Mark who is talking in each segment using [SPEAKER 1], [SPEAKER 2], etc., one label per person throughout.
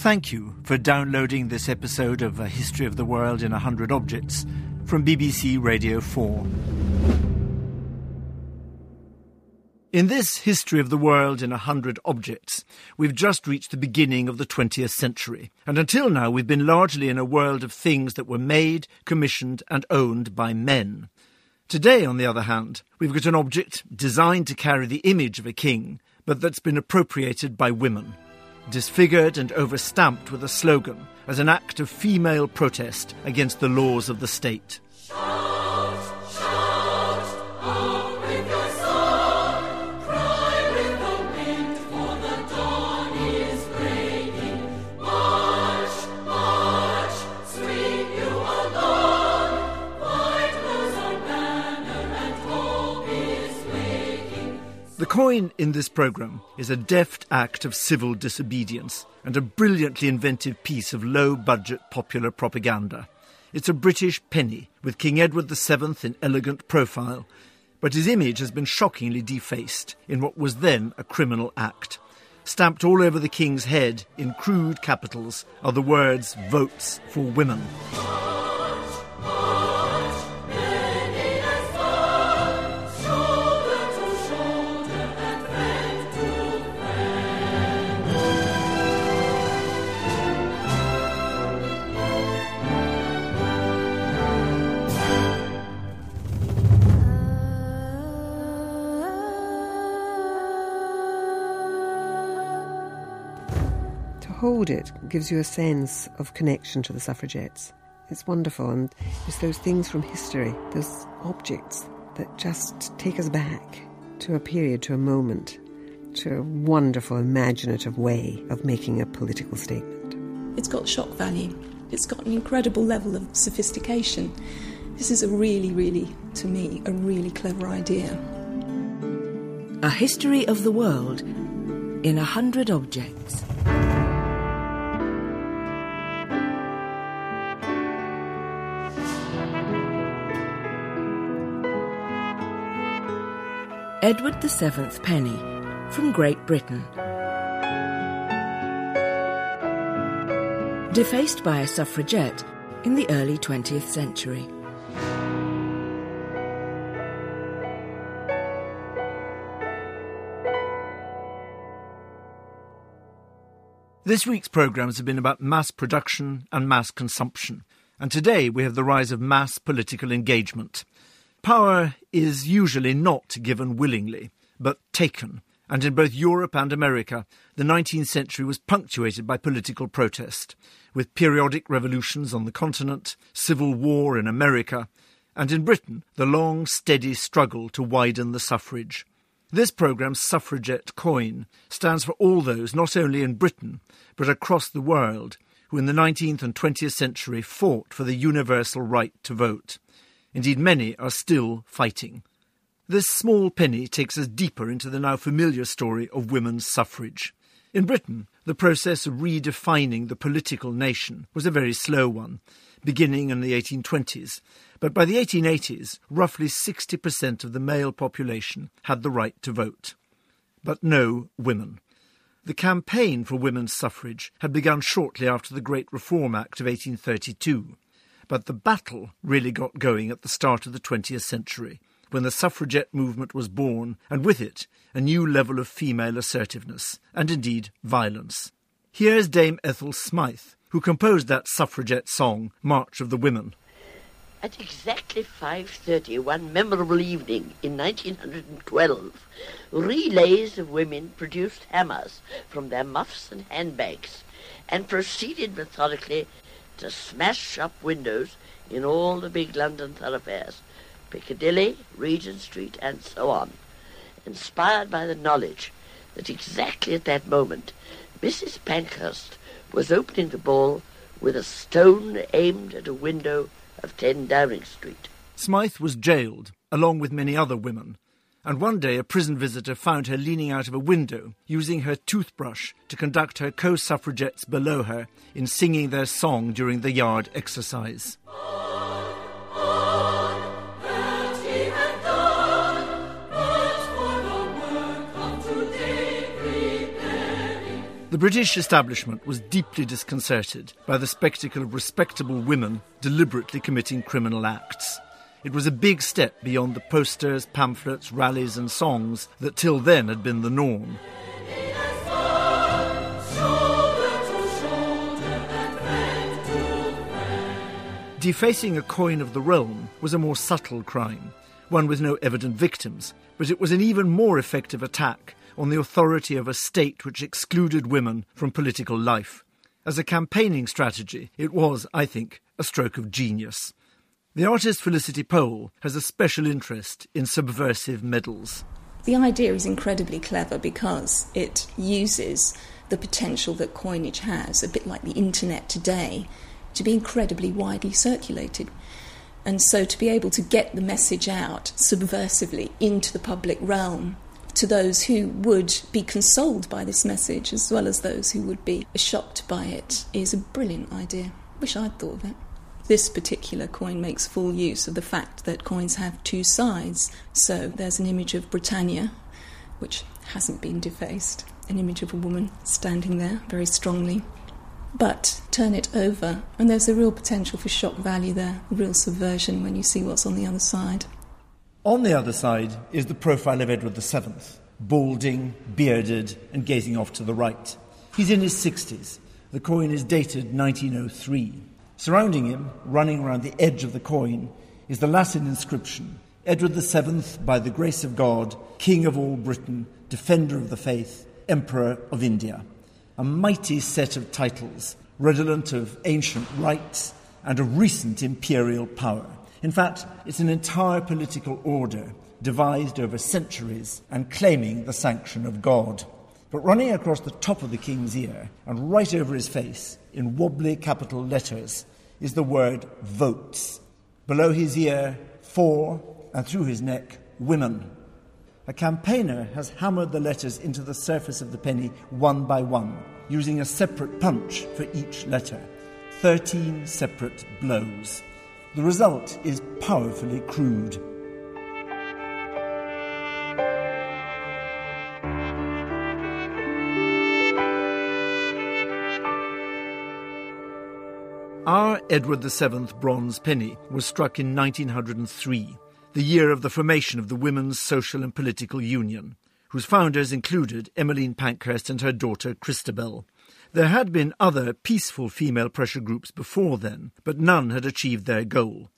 [SPEAKER 1] Thank you for downloading this episode of A History of the World in a Hundred Objects from BBC Radio 4. In this History of the World in a Hundred Objects, we've just reached the beginning of the 20th century, and until now we've been largely in a world of things that were made, commissioned, and owned by men. Today, on the other hand, we've got an object designed to carry the image of a king, but that's been appropriated by women disfigured and overstamped with a slogan as an act of female protest against the laws of the state. The coin in this programme is a deft act of civil disobedience and a brilliantly inventive piece of low budget popular propaganda. It's a British penny with King Edward VII in elegant profile, but his image has been shockingly defaced in what was then a criminal act. Stamped all over the king's head in crude capitals are the words Votes for Women.
[SPEAKER 2] Hold it gives you a sense of connection to the suffragettes. It's wonderful, and it's those things from history, those objects that just take us back to a period, to a moment, to a wonderful, imaginative way of making a political statement.
[SPEAKER 3] It's got shock value, it's got an incredible level of sophistication. This is a really, really, to me, a really clever idea.
[SPEAKER 4] A history of the world in a hundred objects. Edward VII Penny from Great Britain. Defaced by a suffragette in the early 20th century.
[SPEAKER 1] This week's programmes have been about mass production and mass consumption, and today we have the rise of mass political engagement. Power is usually not given willingly, but taken, and in both Europe and America, the 19th century was punctuated by political protest, with periodic revolutions on the continent, civil war in America, and in Britain, the long, steady struggle to widen the suffrage. This programme's suffragette coin stands for all those, not only in Britain, but across the world, who in the 19th and 20th century fought for the universal right to vote. Indeed, many are still fighting. This small penny takes us deeper into the now familiar story of women's suffrage. In Britain, the process of redefining the political nation was a very slow one, beginning in the 1820s. But by the 1880s, roughly 60% of the male population had the right to vote. But no women. The campaign for women's suffrage had begun shortly after the Great Reform Act of 1832. But the battle really got going at the start of the 20th century, when the suffragette movement was born, and with it, a new level of female assertiveness, and indeed violence. Here's Dame Ethel Smyth, who composed that suffragette song, March of the Women.
[SPEAKER 5] At exactly 5.30 one memorable evening in 1912, relays of women produced hammers from their muffs and handbags and proceeded methodically to smash up windows in all the big London thoroughfares, Piccadilly, Regent Street, and so on, inspired by the knowledge that exactly at that moment Mrs. Pankhurst was opening the ball with a stone aimed at a window of 10 Downing Street.
[SPEAKER 1] Smyth was jailed, along with many other women, and one day a prison visitor found her leaning out of a window, using her toothbrush to conduct her co suffragettes below her in singing their song during the yard exercise. The British establishment was deeply disconcerted by the spectacle of respectable women deliberately committing criminal acts. It was a big step beyond the posters, pamphlets, rallies, and songs that till then had been the norm. Defacing a coin of the realm was a more subtle crime, one with no evident victims, but it was an even more effective attack on the authority of a state which excluded women from political life. As a campaigning strategy, it was, I think, a stroke of genius. The artist Felicity Powell has a special interest in subversive medals.
[SPEAKER 3] The idea is incredibly clever because it uses the potential that coinage has, a bit like the internet today, to be incredibly widely circulated. And so to be able to get the message out subversively into the public realm to those who would be consoled by this message as well as those who would be shocked by it is a brilliant idea. Wish I'd thought of it. This particular coin makes full use of the fact that coins have two sides. So there's an image of Britannia, which hasn't been defaced, an image of a woman standing there very strongly. But turn it over, and there's a real potential for shock value there, a real subversion when you see what's on the other side.
[SPEAKER 1] On the other side is the profile of Edward VII, balding, bearded, and gazing off to the right. He's in his 60s. The coin is dated 1903. Surrounding him, running around the edge of the coin, is the Latin inscription Edward VII, by the grace of God, King of all Britain, Defender of the Faith, Emperor of India. A mighty set of titles, redolent of ancient rights and of recent imperial power. In fact, it's an entire political order devised over centuries and claiming the sanction of God. But running across the top of the king's ear and right over his face in wobbly capital letters is the word votes. Below his ear, for, and through his neck, women. A campaigner has hammered the letters into the surface of the penny one by one, using a separate punch for each letter. Thirteen separate blows. The result is powerfully crude. Our Edward VII bronze penny was struck in 1903, the year of the formation of the Women's Social and Political Union, whose founders included Emmeline Pankhurst and her daughter Christabel. There had been other peaceful female pressure groups before then, but none had achieved their goal.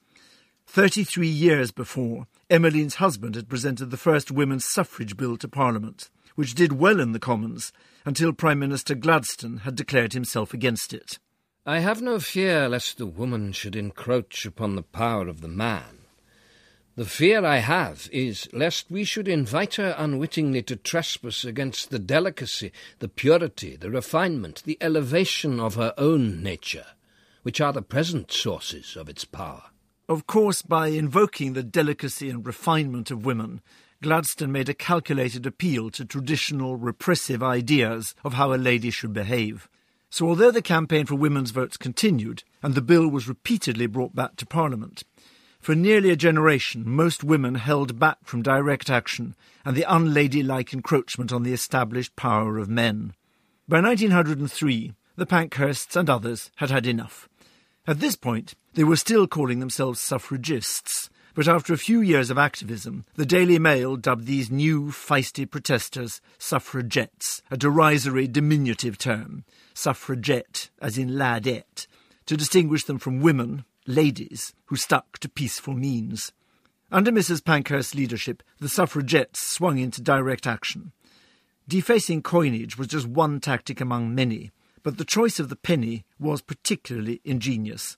[SPEAKER 1] Thirty three years before, Emmeline's husband had presented the first women's suffrage bill to Parliament, which did well in the Commons until Prime Minister Gladstone had declared himself against it.
[SPEAKER 6] I have no fear lest the woman should encroach upon the power of the man. The fear I have is lest we should invite her unwittingly to trespass against the delicacy, the purity, the refinement, the elevation of her own nature, which are the present sources of its power.
[SPEAKER 1] Of course, by invoking the delicacy and refinement of women, Gladstone made a calculated appeal to traditional repressive ideas of how a lady should behave. So, although the campaign for women's votes continued, and the bill was repeatedly brought back to Parliament, for nearly a generation, most women held back from direct action and the unladylike encroachment on the established power of men. By 1903, the Pankhursts and others had had enough. At this point, they were still calling themselves suffragists, but after a few years of activism, the Daily Mail dubbed these new feisty protesters suffragettes, a derisory diminutive term, suffragette as in ladette, to distinguish them from women ladies who stuck to peaceful means. Under Mrs. Pankhurst's leadership, the suffragettes swung into direct action. Defacing coinage was just one tactic among many, but the choice of the penny was particularly ingenious.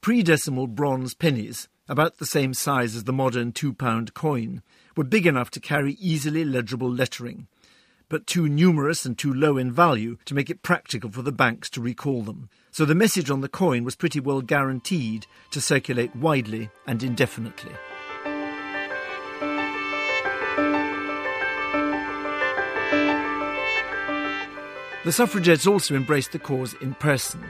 [SPEAKER 1] Pre-decimal bronze pennies, about the same size as the modern two-pound coin, were big enough to carry easily legible lettering, but too numerous and too low in value to make it practical for the banks to recall them. So the message on the coin was pretty well guaranteed to circulate widely and indefinitely. The suffragettes also embraced the cause in person.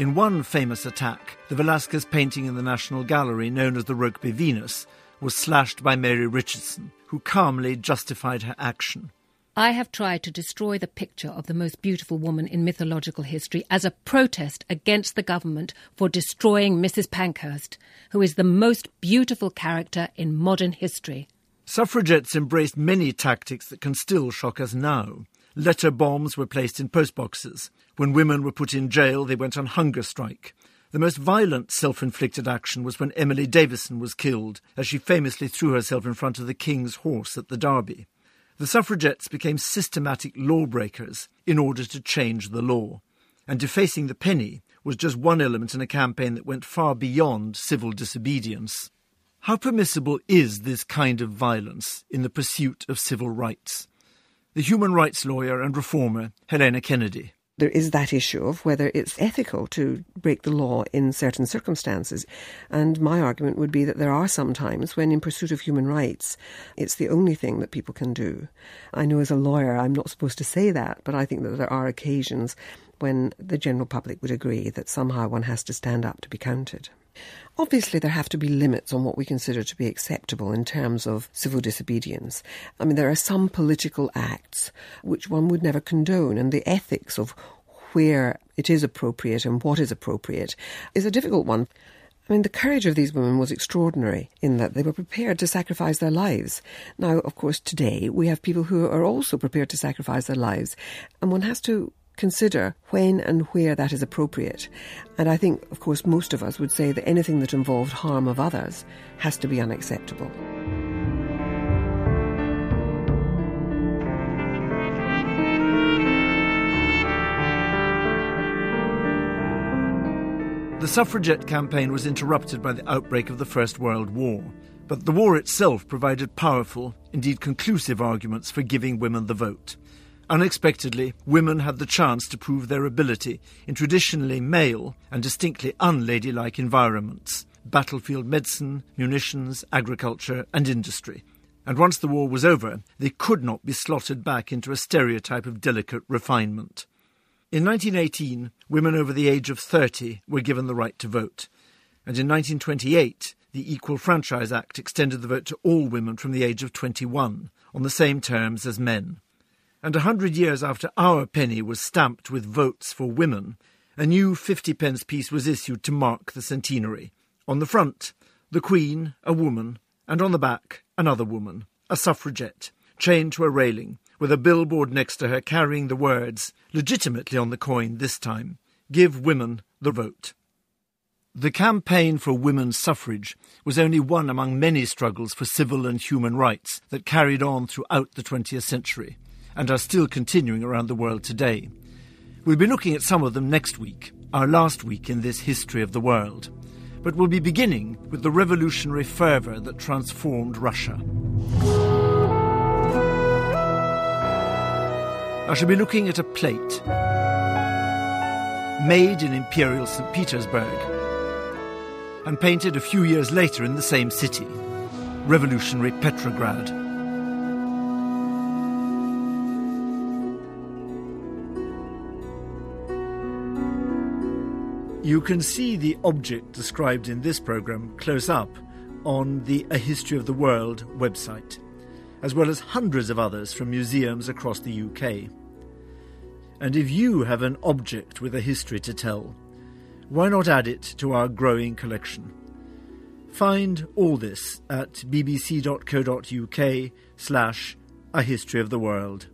[SPEAKER 1] In one famous attack, the Velázquez painting in the National Gallery, known as the Rokeby Venus, was slashed by Mary Richardson, who calmly justified her action.
[SPEAKER 7] I have tried to destroy the picture of the most beautiful woman in mythological history as a protest against the government for destroying Mrs. Pankhurst, who is the most beautiful character in modern history.
[SPEAKER 1] Suffragettes embraced many tactics that can still shock us now. Letter bombs were placed in postboxes. When women were put in jail, they went on hunger strike. The most violent self inflicted action was when Emily Davison was killed, as she famously threw herself in front of the King's horse at the Derby. The suffragettes became systematic lawbreakers in order to change the law. And defacing the penny was just one element in a campaign that went far beyond civil disobedience. How permissible is this kind of violence in the pursuit of civil rights? The human rights lawyer and reformer Helena Kennedy
[SPEAKER 2] there is that issue of whether it's ethical to break the law in certain circumstances. And my argument would be that there are some times when, in pursuit of human rights, it's the only thing that people can do. I know as a lawyer I'm not supposed to say that, but I think that there are occasions when the general public would agree that somehow one has to stand up to be counted. Obviously, there have to be limits on what we consider to be acceptable in terms of civil disobedience. I mean, there are some political acts which one would never condone, and the ethics of where it is appropriate and what is appropriate is a difficult one. I mean, the courage of these women was extraordinary in that they were prepared to sacrifice their lives. Now, of course, today we have people who are also prepared to sacrifice their lives, and one has to consider when and where that is appropriate. And I think, of course, most of us would say that anything that involved harm of others has to be unacceptable.
[SPEAKER 1] The suffragette campaign was interrupted by the outbreak of the First World War, but the war itself provided powerful, indeed conclusive arguments for giving women the vote. Unexpectedly, women had the chance to prove their ability in traditionally male and distinctly unladylike environments battlefield medicine, munitions, agriculture, and industry. And once the war was over, they could not be slotted back into a stereotype of delicate refinement. In 1918, women over the age of 30 were given the right to vote. And in 1928, the Equal Franchise Act extended the vote to all women from the age of 21, on the same terms as men and a hundred years after our penny was stamped with votes for women, a new fifty pence piece was issued to mark the centenary. On the front, the Queen, a woman, and on the back, another woman, a suffragette, chained to a railing, with a billboard next to her carrying the words, legitimately on the coin this time, Give women the vote. The campaign for women's suffrage was only one among many struggles for civil and human rights that carried on throughout the 20th century and are still continuing around the world today. We'll be looking at some of them next week, our last week in this history of the world. But we'll be beginning with the revolutionary fervour that transformed Russia. I shall be looking at a plate made in Imperial St. Petersburg and painted a few years later in the same city, revolutionary Petrograd. You can see the object described in this program close up on the A History of the World website, as well as hundreds of others from museums across the UK. And if you have an object with a history to tell, why not add it to our growing collection? Find all this at bbc.co.uk slash A History of the World.